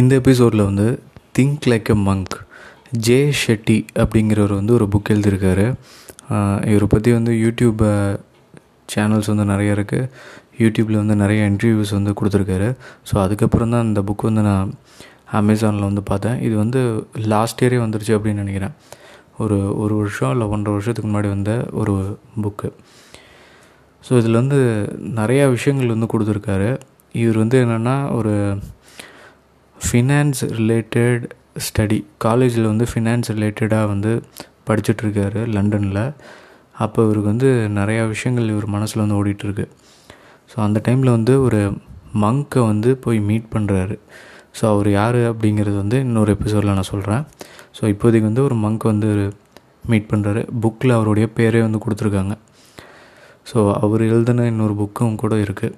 இந்த எபிசோடில் வந்து think like a monk Jay Shetty அப்படிங்கிறவர் வந்து ஒரு புக் எழுதியிருக்காரு. இவரை பற்றி வந்து யூடியூப் சேனல்ஸ் வந்து நிறைய இருக்குது யூடியூப்பில் வந்து நிறைய இன்டர்வியூஸ் வந்து கொடுத்துருக்காரு. ஸோ அதுக்கப்புறம் தான் இந்த புக் வந்து நான் அமேசானில் வந்து பார்த்தேன். இது வந்து லாஸ்ட் இயரே வந்துருச்சு அப்படின்னு நினைக்கிறேன். ஒரு ஒரு வருஷம் இல்லை ஒன்றரை வருஷத்துக்கு முன்னாடி வந்த ஒரு புக்கு ஸோ இதில் வந்து நிறையா விஷயங்கள் வந்து கொடுத்துருக்காரு. இவர் வந்து என்னென்னா ஒரு ஃபினான்ஸ் ரிலேட்டட் ஸ்டடி காலேஜில் வந்து ஃபினான்ஸ் ரிலேட்டடாக வந்து படிச்சுட்ருக்காரு லண்டனில். அப்போ இவருக்கு வந்து நிறையா விஷயங்கள் இவர் மனசில் வந்து ஓடிட்டுருக்கு. ஸோ அந்த டைமில் வந்து ஒரு மங்கை வந்து போய் மீட் பண்ணுறாரு ஸோ அவர் யார் அப்படிங்கிறது வந்து இன்னொரு எபிசோடில் நான் சொல்கிறேன் ஸோ இப்போதைக்கு வந்து ஒரு மங்க் வந்து மீட் பண்ணுறாரு புக்கில் அவருடைய பேரே வந்து கொடுத்துருக்காங்க. ஸோ அவர் எழுதின இன்னொரு புக்கும் கூட இருக்குது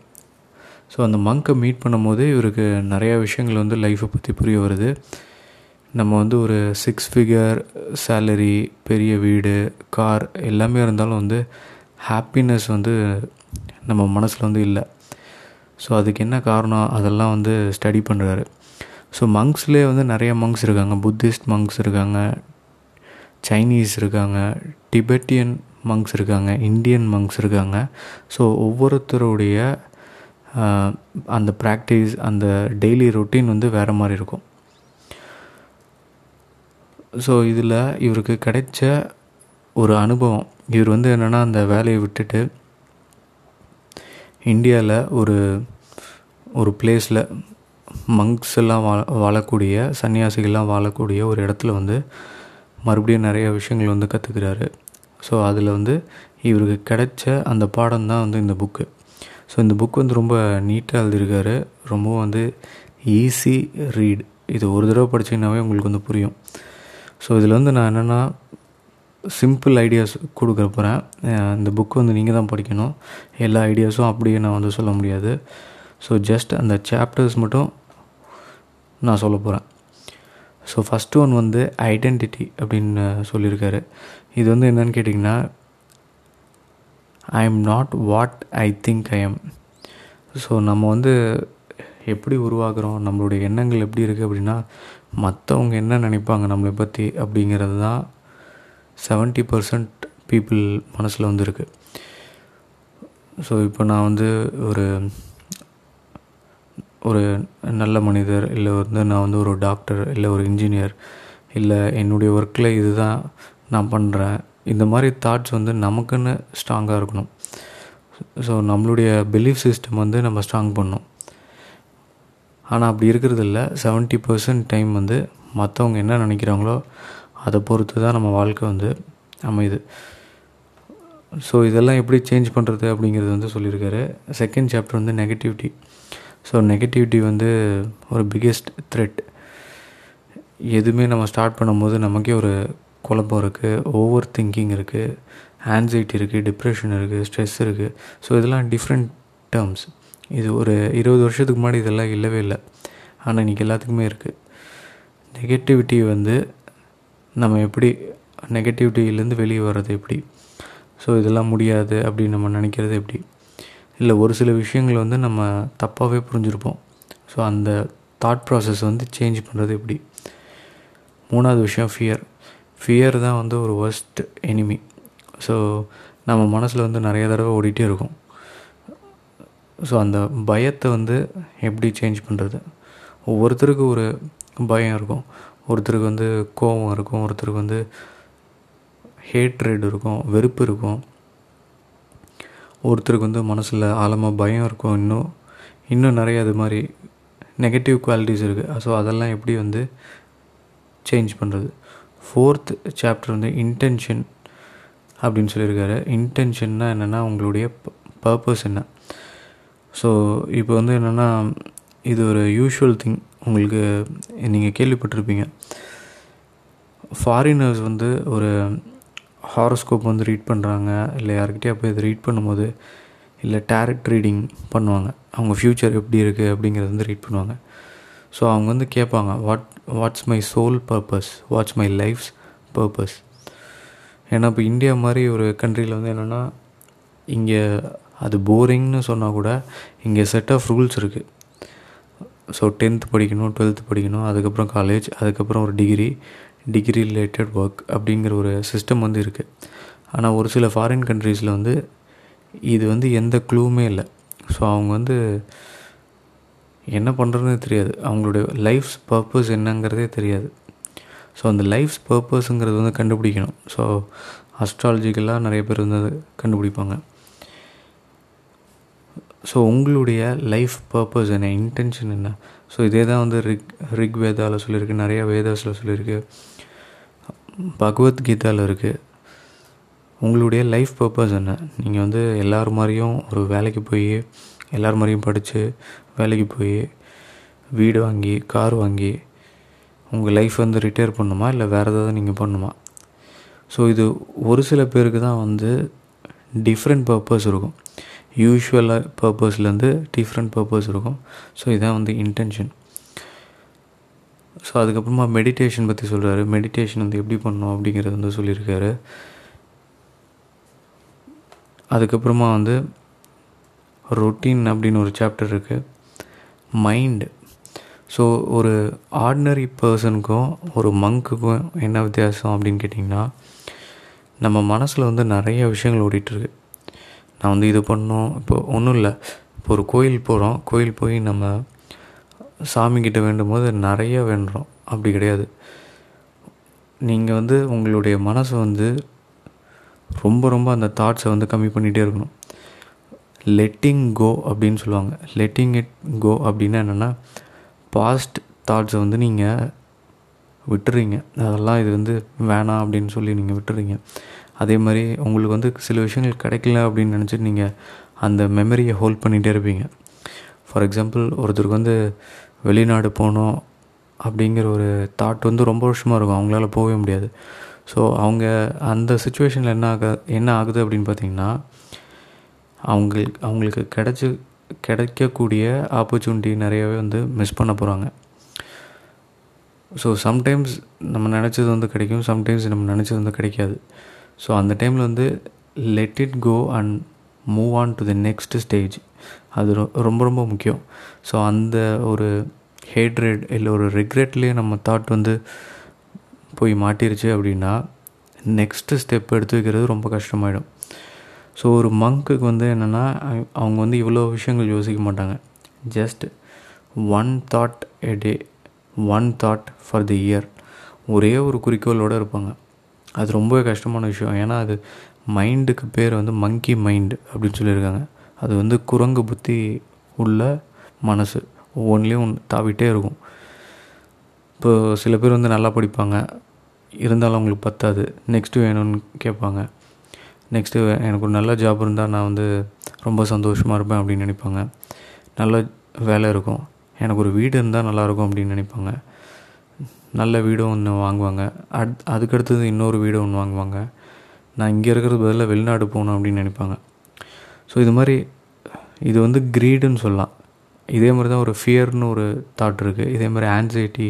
ஸோ அந்த மங்கை மீட் பண்ணும்போது இவருக்கு நிறையா விஷயங்கள் வந்து லைஃப்பை பற்றி புரிய வருது. நம்ம வந்து ஒரு சிக்ஸ் ஃபிகர் சேலரி பெரிய வீடு கார் எல்லாமே இருந்தாலும் வந்து ஹாப்பினஸ் வந்து நம்ம மனசில் வந்து இல்லை. ஸோ அதுக்கு என்ன காரணம்? அதெல்லாம் வந்து ஸ்டடி பண்ணுறாரு ஸோ மங்க்ஸ்லேயே வந்து நிறைய மங்க்ஸ் இருக்காங்க. புத்திஸ்ட் மங்க்ஸ் இருக்காங்க. சைனீஸ் இருக்காங்க. டிபெட்டியன் மங்க்ஸ் இருக்காங்க. இந்தியன் மங்க்ஸ் இருக்காங்க. ஸோ ஒவ்வொருத்தருடைய அந்த ப்ராக்டிஸ் அந்த டெய்லி ரொட்டீன் வந்து வேறு மாதிரி இருக்கும். ஸோ இதில் இவருக்கு கிடைச்ச ஒரு அனுபவம். இவர் வந்து என்னென்னா அந்த வேலையை விட்டுட்டு இந்தியாவில் ஒரு ஒரு பிளேஸில் மங்க்ஸ் எல்லாம் வா வாழக்கூடிய சன்னியாசிகள்லாம் வாழக்கூடிய ஒரு இடத்துல வந்து மறுபடியும் நிறைய விஷயங்கள் வந்து கற்றுக்கிறாரு ஸோ அதில் வந்து இவருக்கு கிடைச்ச அந்த பாடம் தான் வந்து இந்த புக்கு ஸோ இந்த புக் வந்து ரொம்ப நீட்டாக எழுதியிருக்காரு. ரொம்பவும் வந்து ஈஸி ரீட் இது ஒரு தடவை படிச்சிங்கனாவே உங்களுக்கு வந்து புரியும். ஸோ இதில் வந்து நான் என்னென்னா சிம்பிள் ஐடியாஸ் கொடுக்குற போகிறேன் இந்த புக் வந்து நீங்கள் தான் படிக்கணும். எல்லா ஐடியாஸும் அப்படியே நான் வந்து சொல்ல முடியாது. ஸோ ஜஸ்ட் அந்த சாப்டர்ஸ் மட்டும் நான் சொல்ல போகிறேன் ஸோ ஃபஸ்ட்டு ஒன் வந்து ஐடென்டிட்டி அப்படின்னு சொல்லியிருக்காரு. இது வந்து என்னன்னு கேட்டிங்கன்னா I am not what I think I am so நம்ம வந்து எப்படி உருவாக்குறோம்? நம்மளுடைய எண்ணங்கள் எப்படி இருக்குது அப்படின்னா மற்றவங்க என்ன நினைப்பாங்க நம்மளை பற்றி அப்படிங்கிறது தான் செவன்ட்டி பர்சன்ட் பீப்புள் மனசில் வந்துருக்கு. ஸோ இப்போ நான் வந்து ஒரு ஒரு நல்ல மனிதர் இல்லை வந்து நான் வந்து ஒரு டாக்டர் இல்லை ஒரு இன்ஜினியர் இல்லை என்னுடைய ஒர்க்கில் இதுதான் நான் பண்ணுறேன் இந்த மாதிரி தாட்ஸ் வந்து நமக்குன்னு ஸ்ட்ராங்காக இருக்கணும். ஸோ நம்மளுடைய பிலீஃப் சிஸ்டம் வந்து நம்ம ஸ்ட்ராங் பண்ணணும் ஆனால் அப்படி இருக்கிறது இல்லை. செவன்ட்டி பர்சன்ட் டைம் வந்து மற்றவங்க என்ன நினைக்கிறாங்களோ அதை பொறுத்து தான் நம்ம வாழ்க்கை வந்து அமையுது. ஸோ இதெல்லாம் எப்படி சேஞ்ச் பண்ணுறது அப்படிங்கிறது வந்து சொல்லியிருக்காரு. செகண்ட் சாப்டர் வந்து நெகட்டிவிட்டி ஸோ நெகட்டிவிட்டி வந்து ஒரு பிக்கெஸ்ட் த்ரெட் எதுவுமே நம்ம ஸ்டார்ட் பண்ணும்போது நமக்கே ஒரு குழப்பம் இருக்குது ஓவர் திங்கிங் இருக்குது ஆன்சைட்டி இருக்குது டிப்ரெஷன் இருக்குது ஸ்ட்ரெஸ் இருக்குது ஸோ இதெல்லாம் டிஃப்ரெண்ட் டேர்ம்ஸ் இது ஒரு இருபது வருஷத்துக்கு முன்னாடி இதெல்லாம் இல்லவே இல்லை. ஆனால் இன்றைக்கி எல்லாத்துக்குமே இருக்குது நெகட்டிவிட்டி வந்து நம்ம எப்படி நெகட்டிவிட்டியிலேருந்து வெளியே வர்றது எப்படி? ஸோ இதெல்லாம் முடியாது அப்படின்னு நம்ம நினைக்கிறது எப்படி? இல்லை ஒரு சில விஷயங்களை வந்து நம்ம தப்பாகவே புரிஞ்சுருப்போம். ஸோ அந்த தாட் ப்ராசஸ் வந்து சேஞ்ச் பண்ணுறது எப்படி? மூணாவது விஷயம் ஃபியர் ஃபியர் தான் வந்து ஒரு ஒர்ஸ்ட் எனிமி ஸோ நம்ம மனசில் வந்து நிறைய தடவை ஓடிட்டே இருக்கும். ஸோ அந்த பயத்தை வந்து எப்படி சேஞ்ச் பண்ணுறது ஒவ்வொருத்தருக்கு ஒரு பயம் இருக்கும். ஒருத்தருக்கு வந்து கோபம் இருக்கும். ஒருத்தருக்கு வந்து ஹேட்ரேட் இருக்கும். வெறுப்பு இருக்கும். ஒருத்தருக்கு வந்து மனசில் ஆழமாக பயம் இருக்கும் இன்னும். இன்னும் நிறைய அது மாதிரி நெகட்டிவ் குவாலிட்டிஸ் இருக்குது ஸோ அதெல்லாம் எப்படி வந்து சேஞ்ச் பண்ணுறது ஃபோர்த் சாப்டர் வந்து இன்டென்ஷன் அப்படின்னு சொல்லியிருக்காரு. இன்டென்ஷன்னா என்னென்னா உங்களுடைய பர்பஸ் என்ன? ஸோ இப்போ வந்து என்னென்னா இது ஒரு யூஷுவல் திங் உங்களுக்கு நீங்கள் கேள்விப்பட்டிருப்பீங்க. ஃபாரினர்ஸ் வந்து ஒரு ஹாரோஸ்கோப் வந்து ரீட் பண்ணுறாங்க இல்லை யார்கிட்டயா போய் இதை ரீட் பண்ணும்போது இல்லை டேரக்ட் ரீடிங் பண்ணுவாங்க. அவங்க ஃப்யூச்சர் எப்படி இருக்குது அப்படிங்கிறத வந்து ரீட் பண்ணுவாங்க. ஸோ அவங்க வந்து கேட்பாங்க what what's my soul purpose what's my life's purpose ஏன்னா இப்போ இந்தியா மாதிரி ஒரு கண்ட்ரியில் வந்து என்னென்னா இங்கே அது போரிங்னு சொன்னால் கூட இங்கே செட் ஆஃப் ரூல்ஸ் இருக்குது ஸோ டென்த் படிக்கணும் டுவெல்த் படிக்கணும் அதுக்கப்புறம் காலேஜ் அதுக்கப்புறம் ஒரு டிகிரி டிகிரி ரிலேட்டட் ஒர்க் அப்படிங்கிற ஒரு சிஸ்டம் வந்து இருக்குது ஆனால் ஒரு சில ஃபாரின் கண்ட்ரீஸில் வந்து இது வந்து எந்த க்ளூவுமே இல்லை. ஸோ அவங்க வந்து என்ன பண்ணுறதுனே தெரியாது. அவங்களுடைய லைஃப்ஸ் பர்பஸ் என்னங்கிறதே தெரியாது. ஸோ அந்த லைஃப்ஸ் பர்பஸுங்கிறது வந்து கண்டுபிடிக்கணும். ஸோ அஸ்ட்ராலஜிக்கலாக நிறைய பேர் வந்து அதை கண்டுபிடிப்பாங்க. ஸோ உங்களுடைய லைஃப் பர்பஸ் என்ன? இன்டென்ஷன் என்ன? ஸோ இதே தான் வந்து ரிக் ரிக் வேதாவில் சொல்லியிருக்கு. நிறையா வேதாஸில் சொல்லியிருக்கு. பகவத்கீதாவில் இருக்குது உங்களுடைய லைஃப் பர்பஸ் என்ன? நீங்கள் வந்து எல்லோரும் மாதிரியும் ஒரு வேலைக்கு போய் எல்லார் மாதிரியும் படித்து வேலைக்கு போய் வீடு வாங்கி கார் வாங்கி உங்கள் லைஃப் வந்து ரிட்டையர் பண்ணுமா? இல்லை வேறு ஏதாவது நீங்கள் பண்ணுமா? ஸோ இது ஒரு சில பேருக்கு தான் வந்து டிஃப்ரெண்ட் பர்பஸ் இருக்கும். யூஷுவலாக பர்பஸ்லேருந்து டிஃப்ரெண்ட் பர்பஸ் இருக்கும். ஸோ இதுதான் வந்து இன்டென்ஷன் ஸோ அதுக்கப்புறமா மெடிடேஷன் பற்றி சொல்கிறாரு மெடிடேஷன் வந்து எப்படி பண்ணணும் அப்படிங்கிறது வந்து சொல்லியிருக்காரு. அதுக்கப்புறமா வந்து ரொட்டீன் அப்படின்னு ஒரு சாப்டர் இருக்குது மைண்டு ஸோ ஒரு ஆர்டினரி பர்சனுக்கும் ஒரு மங்க்குக்கும் என்ன வித்தியாசம் அப்படின்னு கேட்டிங்கன்னா நம்ம மனசில் வந்து நிறைய விஷயங்கள் ஓடிட்டுருக்கு நான் வந்து இது பண்ணோம் இப்போ ஒன்றும் இல்லை. இப்போ ஒரு கோயில் போகிறோம் கோயில் போய் நம்ம சாமிக்கிட்ட வேண்டும் போது நிறைய வேண்டுறோம். அப்படி கிடையாது. நீங்கள் வந்து உங்களுடைய மனசை வந்து ரொம்ப ரொம்ப அந்த தாட்ஸை வந்து கம்மி பண்ணிகிட்டே இருக்கணும். லெட்டிங் கோ அப்படின்னு சொல்லுவாங்க. லெட்டிங் இட் கோ அப்படின்னா என்னென்னா பாஸ்ட் தாட்ஸை வந்து நீங்கள் விட்டுறீங்க. அதெல்லாம் இது வந்து வேணாம் அப்படின்னு சொல்லி நீங்கள் விட்டுறீங்க. அதே மாதிரி உங்களுக்கு வந்து சில விஷயங்கள் கிடைக்கல அப்படின்னு நினச்சிட்டு நீங்கள் அந்த மெமரியை ஹோல்ட் பண்ணிகிட்டே இருப்பீங்க. ஃபார் எக்ஸாம்பிள் ஒருத்தருக்கு வந்து வெளிநாடு போகணும் அப்படிங்கிற ஒரு தாட் வந்து ரொம்ப வருஷமாக இருக்கும். அவங்களால போகவே முடியாது. ஸோ அவங்க அந்த சுச்சுவேஷனில் என்ன ஆக என்ன ஆகுது அப்படின்னு பார்த்தீங்கன்னா அவங்களுக்கு அவங்களுக்கு கிடச்சி கிடைக்கக்கூடிய ஆப்பர்ச்சுனிட்டி நிறையவே வந்து மிஸ் பண்ண போகிறாங்க ஸோ சம்டைம்ஸ் நம்ம நினச்சது வந்து கிடைக்கும் சம்டைம்ஸ் நம்ம நினச்சது வந்து கிடைக்காது. ஸோ அந்த டைமில் வந்து let it go and move on to the next stage அது ரொம்ப ரொம்ப முக்கியம். ஸோ அந்த ஒரு ஹேட்ரேட் இல்லை ஒரு ரிக்ரெட்லேயே நம்ம தாட் வந்து போய் மாட்டிருச்சு அப்படின்னா நெக்ஸ்ட்டு ஸ்டெப் எடுத்து வைக்கிறது ரொம்ப கஷ்டமாயிடும். ஸோ ஒரு மங்க்குக்கு வந்து என்னென்னா அவங்க வந்து இவ்வளோ விஷயங்கள் யோசிக்க மாட்டாங்க. Just one thought a day one thought for the year ஒரே ஒரு குறிக்கோளோடு இருப்பாங்க. அது ரொம்பவே கஷ்டமான விஷயம். ஏன்னா அது மைண்டுக்கு பேர் வந்து மங்கி மைண்டு அப்படின்னு சொல்லியிருக்காங்க. அது வந்து குரங்கு புத்தி உள்ள மனசு. ஒவ்வொன்றிலையும் ஒன்று தாவிட்டே இருக்கும். இப்போ சில பேர் வந்து நல்லா படிப்பாங்க. இருந்தாலும் அவங்களுக்கு பத்தாது. நெக்ஸ்ட்டு வேணும்னு கேட்பாங்க. நெக்ஸ்ட்டு எனக்கு ஒரு நல்ல ஜாப் இருந்தால் நான் வந்து ரொம்ப சந்தோஷமாக இருப்பேன் அப்படின்னு நினைப்பாங்க. நல்ல வேலை இருக்கும். எனக்கு ஒரு வீடு இருந்தால் நல்லாயிருக்கும் அப்படின்னு நினைப்பாங்க. நல்ல வீடும் ஒன்று வாங்குவாங்க. அட் அதுக்கடுத்தது இன்னொரு வீடு ஒன்று வாங்குவாங்க. நான் இங்கே இருக்கிறது பதிலாக வெளிநாடு போகணும் அப்படின்னு நினைப்பாங்க. ஸோ இது மாதிரி இது வந்து க்ரீடுன்னு சொல்லலாம். இதே மாதிரி தான் ஒரு ஃபியர்னு ஒரு தாட் இருக்குது இதே மாதிரி ஆன்சைட்டி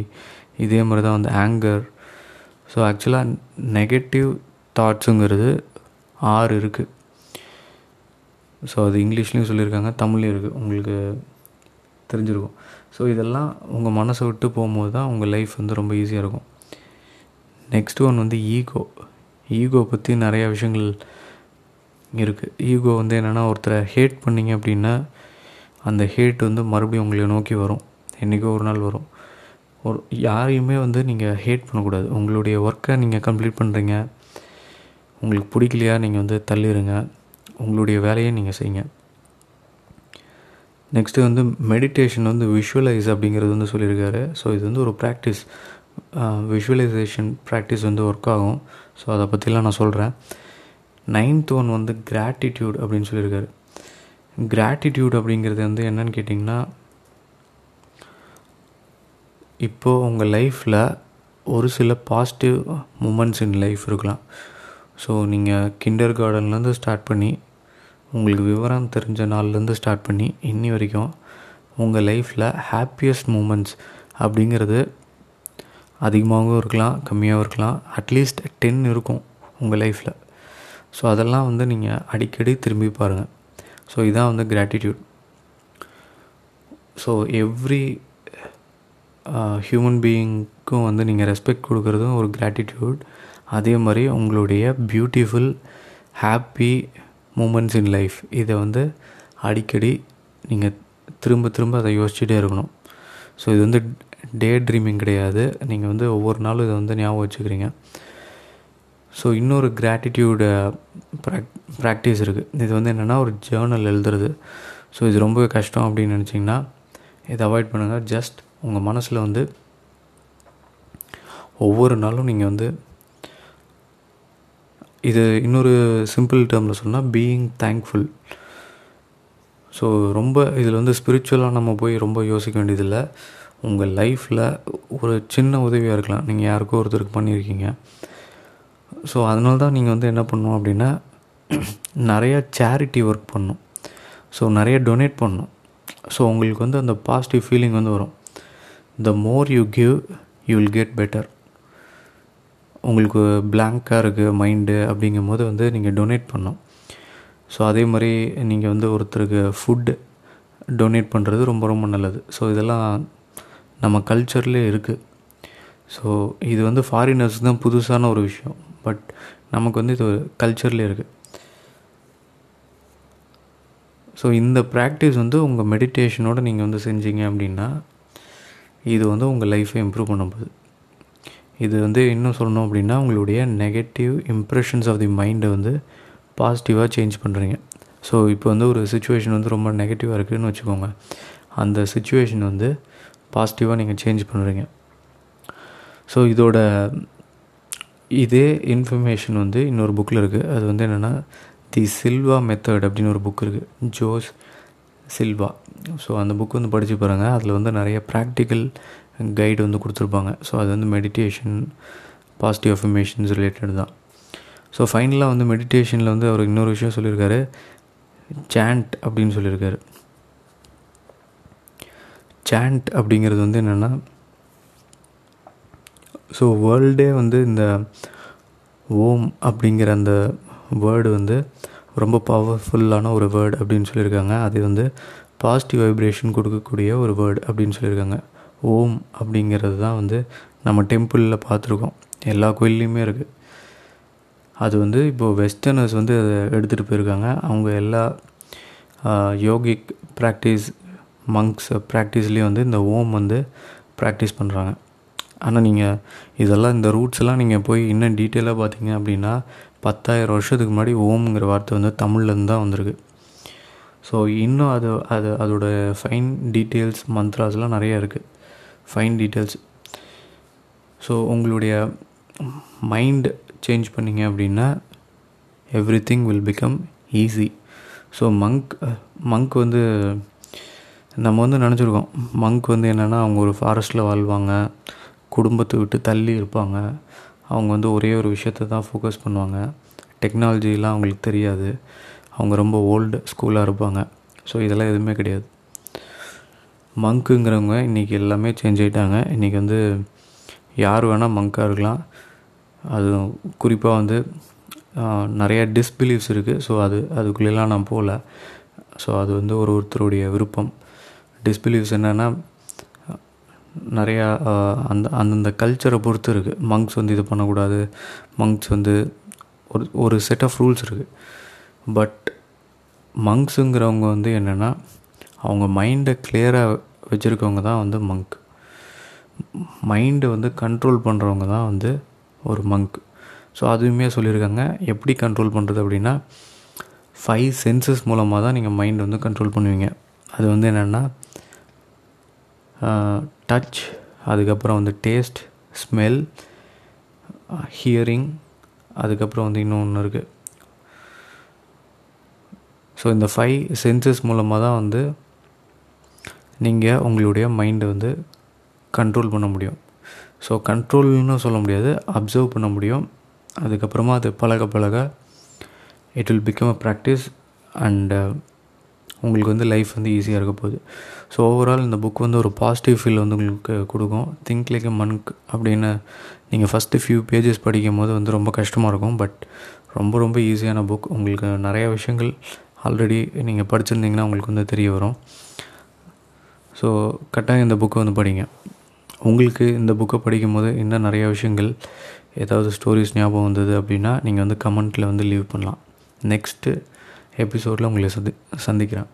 இதே மாதிரி தான் வந்து ஆங்கர் ஸோ ஆக்சுவலாக நெகட்டிவ் தாட்ஸுங்கிறது ஆறு இருக்குது ஸோ அது இங்கிலீஷ்லேயும் சொல்லியிருக்காங்க தமிழ்லேயும் இருக்குது உங்களுக்கு தெரிஞ்சிருக்கும். ஸோ இதெல்லாம் உங்கள் மனசை விட்டு போகும்போது தான் உங்கள் லைஃப் வந்து ரொம்ப ஈஸியாக இருக்கும். நெக்ஸ்ட் ஒன் வந்து ஈகோ ஈகோ பற்றி நிறையா விஷயங்கள் இருக்குது ஈகோ வந்து என்னென்னா ஒருத்தரை ஹேட் பண்ணிங்க அப்படின்னா அந்த ஹேட் வந்து மறுபடியும் உங்களை நோக்கி வரும். என்றைக்கோ ஒரு நாள் வரும். ஒரு யாரையுமே வந்து நீங்கள் ஹேட் பண்ணக்கூடாது. உங்களுடைய ஒர்க்கை நீங்கள் கம்ப்ளீட் பண்ணுறீங்க உங்களுக்கு பிடிக்கலையா நீங்கள் வந்து தள்ளிடுங்க உங்களுடைய வேலையை நீங்கள் செய்யுங்க. நெக்ஸ்ட்டு வந்து மெடிடேஷன் வந்து விஷுவலைஸ் அப்படிங்கிறது வந்து சொல்லியிருக்காரு. ஸோ இது வந்து ஒரு ப்ராக்டிஸ் விஷுவலைசேஷன் ப்ராக்டிஸ் வந்து ஒர்க் ஆகும். ஸோ அதை பற்றிலாம் நான் சொல்கிறேன் நைன்த் ஒன் வந்து கிராட்டிடியூட் அப்படின்னு சொல்லியிருக்காரு. கிராட்டிடியூட் அப்படிங்கிறது வந்து என்னன்னு கேட்டிங்கன்னா இப்போது உங்கள் லைஃப்பில் ஒரு சில பாசிட்டிவ் மூமெண்ட்ஸ் இன் லைஃப் இருக்கலாம். ஸோ நீங்கள் கிண்டர் கார்டன்லேருந்து ஸ்டார்ட் பண்ணி உங்களுக்கு விவரம் தெரிஞ்ச நாள்லேருந்து ஸ்டார்ட் பண்ணி இன்னி வரைக்கும் உங்கள் லைஃப்பில் ஹாப்பியஸ்ட் மூமெண்ட்ஸ் அப்படிங்கிறது அதிகமாகவும் இருக்கலாம் கம்மியாகவும் இருக்கலாம். அட்லீஸ்ட் டென் இருக்கும் உங்கள் லைஃப்பில் ஸோ அதெல்லாம் வந்து நீங்கள் அடிக்கடி திரும்பி பாருங்கள் ஸோ இதான் வந்து கிராட்டிடியூட் ஸோ எவ்ரி ஹியூமன் பீயிங்க்கும் வந்து நீங்கள் ரெஸ்பெக்ட் கொடுக்குறதும் ஒரு கிராட்டிடியூட் அதே மாதிரி உங்களுடைய beautiful happy moments in life இதை வந்து அடிக்கடி நீங்கள் திரும்ப திரும்ப அதை யோசிச்சுட்டே இருக்கணும். ஸோ இது வந்து டே ட்ரீமிங் கிடையாது. நீங்கள் வந்து ஒவ்வொரு நாளும் இதை வந்து ஞாபகம் வச்சுக்கிறீங்க. ஸோ இன்னொரு கிராட்டிடியூடு ப்ராக் ப்ராக்டிஸ் இருக்குது இது வந்து என்னென்னா ஒரு ஜேர்னல் எழுதுறது. ஸோ இது ரொம்ப கஷ்டம் அப்படின்னு நினச்சிங்கன்னா இதை அவாய்ட் பண்ணுங்கள் ஜஸ்ட் உங்கள் மனசில் வந்து ஒவ்வொரு நாளும் நீங்கள் வந்து இது இன்னொரு சிம்பிள் டேர்மில் சொன்னால் பீயிங் தேங்க்ஃபுல் ஸோ ரொம்ப இதில் வந்து ஸ்பிரிச்சுவலாக நம்ம போய் ரொம்ப யோசிக்க வேண்டியதில்லை. உங்கள் லைஃப்பில் ஒரு சின்ன உதவியாக இருக்கலாம். நீங்கள் யாருக்கோ ஒருத்தருக்கு பண்ணியிருக்கீங்க. ஸோ அதனால தான் நீங்கள் வந்து என்ன பண்ணணும் அப்படின்னா நிறையா சேரிட்டி ஒர்க் பண்ணும் ஸோ நிறைய டொனேட் பண்ணும் ஸோ உங்களுக்கு வந்து அந்த பாசிட்டிவ் ஃபீலிங் வந்து வரும். The more you give you will get better உங்களுக்கு பிளாங்காக இருக்குது மைண்டு அப்படிங்கும்போது வந்து நீங்கள் டொனேட் பண்ணோம் ஸோ அதே மாதிரி நீங்கள் வந்து ஒருத்தருக்கு ஃபுட்டு டொனேட் பண்ணுறது ரொம்ப ரொம்ப நல்லது. ஸோ இதெல்லாம் நம்ம கல்ச்சர்லேயே இருக்குது ஸோ இது வந்து ஃபாரினர்ஸ் தான் புதுசான ஒரு விஷயம். பட் நமக்கு வந்து இது கல்ச்சர்லேயே இருக்குது ஸோ இந்த ப்ராக்டிஸ் வந்து உங்கள் மெடிடேஷனோடு நீங்கள் வந்து செஞ்சீங்க அப்படின்னா இது வந்து உங்கள் லைஃப்பை இம்ப்ரூவ் பண்ண போகுது. இது வந்து இன்னும் சொல்லணும் அப்படின்னா உங்களுடைய நெகட்டிவ் இம்ப்ரெஷன்ஸ் ஆஃப் தி மைண்டை வந்து பாசிட்டிவாக சேஞ்ச் பண்ணுறீங்க ஸோ இப்போ வந்து ஒரு சுச்சுவேஷன் வந்து ரொம்ப நெகட்டிவாக இருக்குதுன்னு வச்சுக்கோங்க. அந்த சுச்சுவேஷன் வந்து பாசிட்டிவாக நீங்கள் சேஞ்ச் பண்ணுறீங்க ஸோ இதோட இதே இன்ஃபர்மேஷன் வந்து இன்னொரு புக்கில் இருக்குது அது வந்து என்னென்னா தி சில்வா மெத்தட் அப்படின்னு ஒரு புக் இருக்குது ஜோஸ் சில்வா ஸோ அந்த புக் வந்து படித்து பாருங்கள் அதில் வந்து நிறைய ப்ராக்டிக்கல் கைடு வந்து கொடுத்துருப்பாங்க. ஸோ அது வந்து மெடிடேஷன் பாசிட்டிவ் அஃபர்மேஷன்ஸ் ரிலேட்டட் தான். ஸோ ஃபைனலாக வந்து மெடிடேஷனில் வந்து அவர் இன்னொரு விஷயம் சொல்லியிருக்காரு. சாண்ட் அப்படின்னு சொல்லியிருக்காரு. சாண்ட் அப்படிங்கிறது வந்து என்னென்னா ஸோ வேர்ல்டே வந்து இந்த ஓம் அப்படிங்கிற அந்த வேர்டு வந்து ரொம்ப பவர்ஃபுல்லான ஒரு வேர்டு அப்படின்னு சொல்லியிருக்காங்க. அது வந்து பாசிட்டிவ் வைப்ரேஷன் கொடுக்கக்கூடிய ஒரு வேர்டு அப்படின்னு சொல்லியிருக்காங்க. ஓம் அப்படிங்கிறது தான் வந்து நம்ம டெம்பிளில் பார்த்துருக்கோம். எல்லா கோயில்லையுமே இருக்குது அது வந்து இப்போது வெஸ்டர்னர்ஸ் வந்து அதை எடுத்துகிட்டு போயிருக்காங்க. அவங்க எல்லா யோகிக் ப்ராக்டிஸ் மங்க்ஸ் ப்ராக்டிஸ்லேயும் வந்து இந்த ஓம் வந்து ப்ராக்டிஸ் பண்ணுறாங்க ஆனால் நீங்கள் இதெல்லாம் இந்த ரூட்ஸ்லாம் நீங்கள் போய் இன்னும் டீட்டெயிலாக பார்த்தீங்க அப்படின்னா பத்தாயிரம் வருஷத்துக்கு முன்னாடி ஓம்ங்கிற வார்த்தை வந்து தமிழ்லேருந்து தான் வந்திருக்கு. ஸோ இன்னும் அது அது அதோட ஃபைன் டீட்டெயில்ஸ் மந்த்ராஸ்லாம் நிறைய இருக்குது ஃபைன் டீட்டெயில்ஸ் ஸோ உங்களுடைய மைண்ட் சேஞ்ச் பண்ணிங்க அப்படின்னா everything will become easy so monk monk வந்து நம்ம வந்து நினச்சிருக்கோம். மங்க் வந்து என்னென்னா அவங்க ஒரு ஃபாரஸ்ட்டில் வாழ்வாங்க. குடும்பத்தை விட்டு தள்ளி இருப்பாங்க. அவங்க வந்து ஒரே ஒரு விஷயத்தை தான் ஃபோக்கஸ் பண்ணுவாங்க. டெக்னாலஜிலாம் அவங்களுக்கு தெரியாது. அவங்க ரொம்ப ஓல்டு ஸ்கூலாக இருப்பாங்க. ஸோ இதெல்லாம் எதுவுமே கிடையாது. மங்க்குங்கிறவங்க இன்றைக்கி எல்லாமே சேஞ்ச் ஆகிட்டாங்க இன்றைக்கி வந்து யார் வேணால் மங்காக இருக்கலாம். அது குறிப்பாக வந்து நிறையா டிஸ்பிலீவ்ஸ் இருக்குது ஸோ அது அதுக்குள்ளெல்லாம் நான் போகல. ஸோ அது வந்து ஒரு ஒருத்தருடைய விருப்பம். டிஸ்பிலீவ்ஸ் என்னென்னா நிறையா அந்த அந்தந்த கல்ச்சரை பொறுத்து இருக்குது மங்க்ஸ் வந்து இது பண்ணக்கூடாது. மங்க்ஸ் வந்து ஒரு ஒரு செட் ஆஃப் ரூல்ஸ் இருக்குது பட் மங்க்ஸுங்கிறவங்க வந்து என்னென்னா அவங்க மைண்டை கிளியராக வச்சுருக்கவங்க தான் வந்து மங்க் மைண்டை வந்து கண்ட்ரோல் பண்ணுறவங்க தான் வந்து ஒரு மங்க் ஸோ அதுவுமே சொல்லியிருக்காங்க. எப்படி கண்ட்ரோல் பண்ணுறது அப்படின்னா ஃபைவ் சென்சஸ் மூலமாக தான் நீங்கள் மைண்ட் வந்து கண்ட்ரோல் பண்ணுவீங்க. அது வந்து என்னென்னா டச் அதுக்கப்புறம் வந்து டேஸ்ட் ஸ்மெல் ஹியரிங் அதுக்கப்புறம் வந்து இன்னொன்று இருக்குது ஸோ இந்த ஃபைவ் சென்சஸ் மூலமாக தான் வந்து நீங்கள் உங்களுடைய மைண்டை வந்து கண்ட்ரோல் பண்ண முடியும். ஸோ கண்ட்ரோல்னு சொல்ல முடியாது அப்சர்வ் பண்ண முடியும். அதுக்கப்புறமா அது பழக பழக it will become a practice and உங்களுக்கு வந்து லைஃப் வந்து ஈஸியாக இருக்க போகுது. ஸோ ஓவரால் இந்த புக் வந்து ஒரு பாசிட்டிவ் ஃபீல் வந்து உங்களுக்கு கொடுக்கும். திங்க் லைக் எ மன்க் அப்படின்னு நீங்கள் ஃபஸ்ட்டு ஃபியூ பேஜஸ் படிக்கும் போது வந்து ரொம்ப கஷ்டமாக இருக்கும். பட் ரொம்ப ரொம்ப ஈஸியான புக் உங்களுக்கு நிறையா விஷயங்கள் ஆல்ரெடி நீங்கள் படிச்சிருந்தீங்கன்னா உங்களுக்கு வந்து தெரிய வரும். ஸோ கட்டாயம் இந்த புக்கை வந்து படிங்க. உங்களுக்கு இந்த புக்கை படிக்கும் போது இன்னும் நிறைய விஷயங்கள் ஏதாவது ஸ்டோரிஸ் ஞாபகம் வந்தது அப்படின்னா நீங்கள் வந்து கமெண்ட்டில் வந்து லீவ் பண்ணலாம். நெக்ஸ்ட்டு எபிசோடில் உங்களை சந்தி சந்திக்கிறேன்.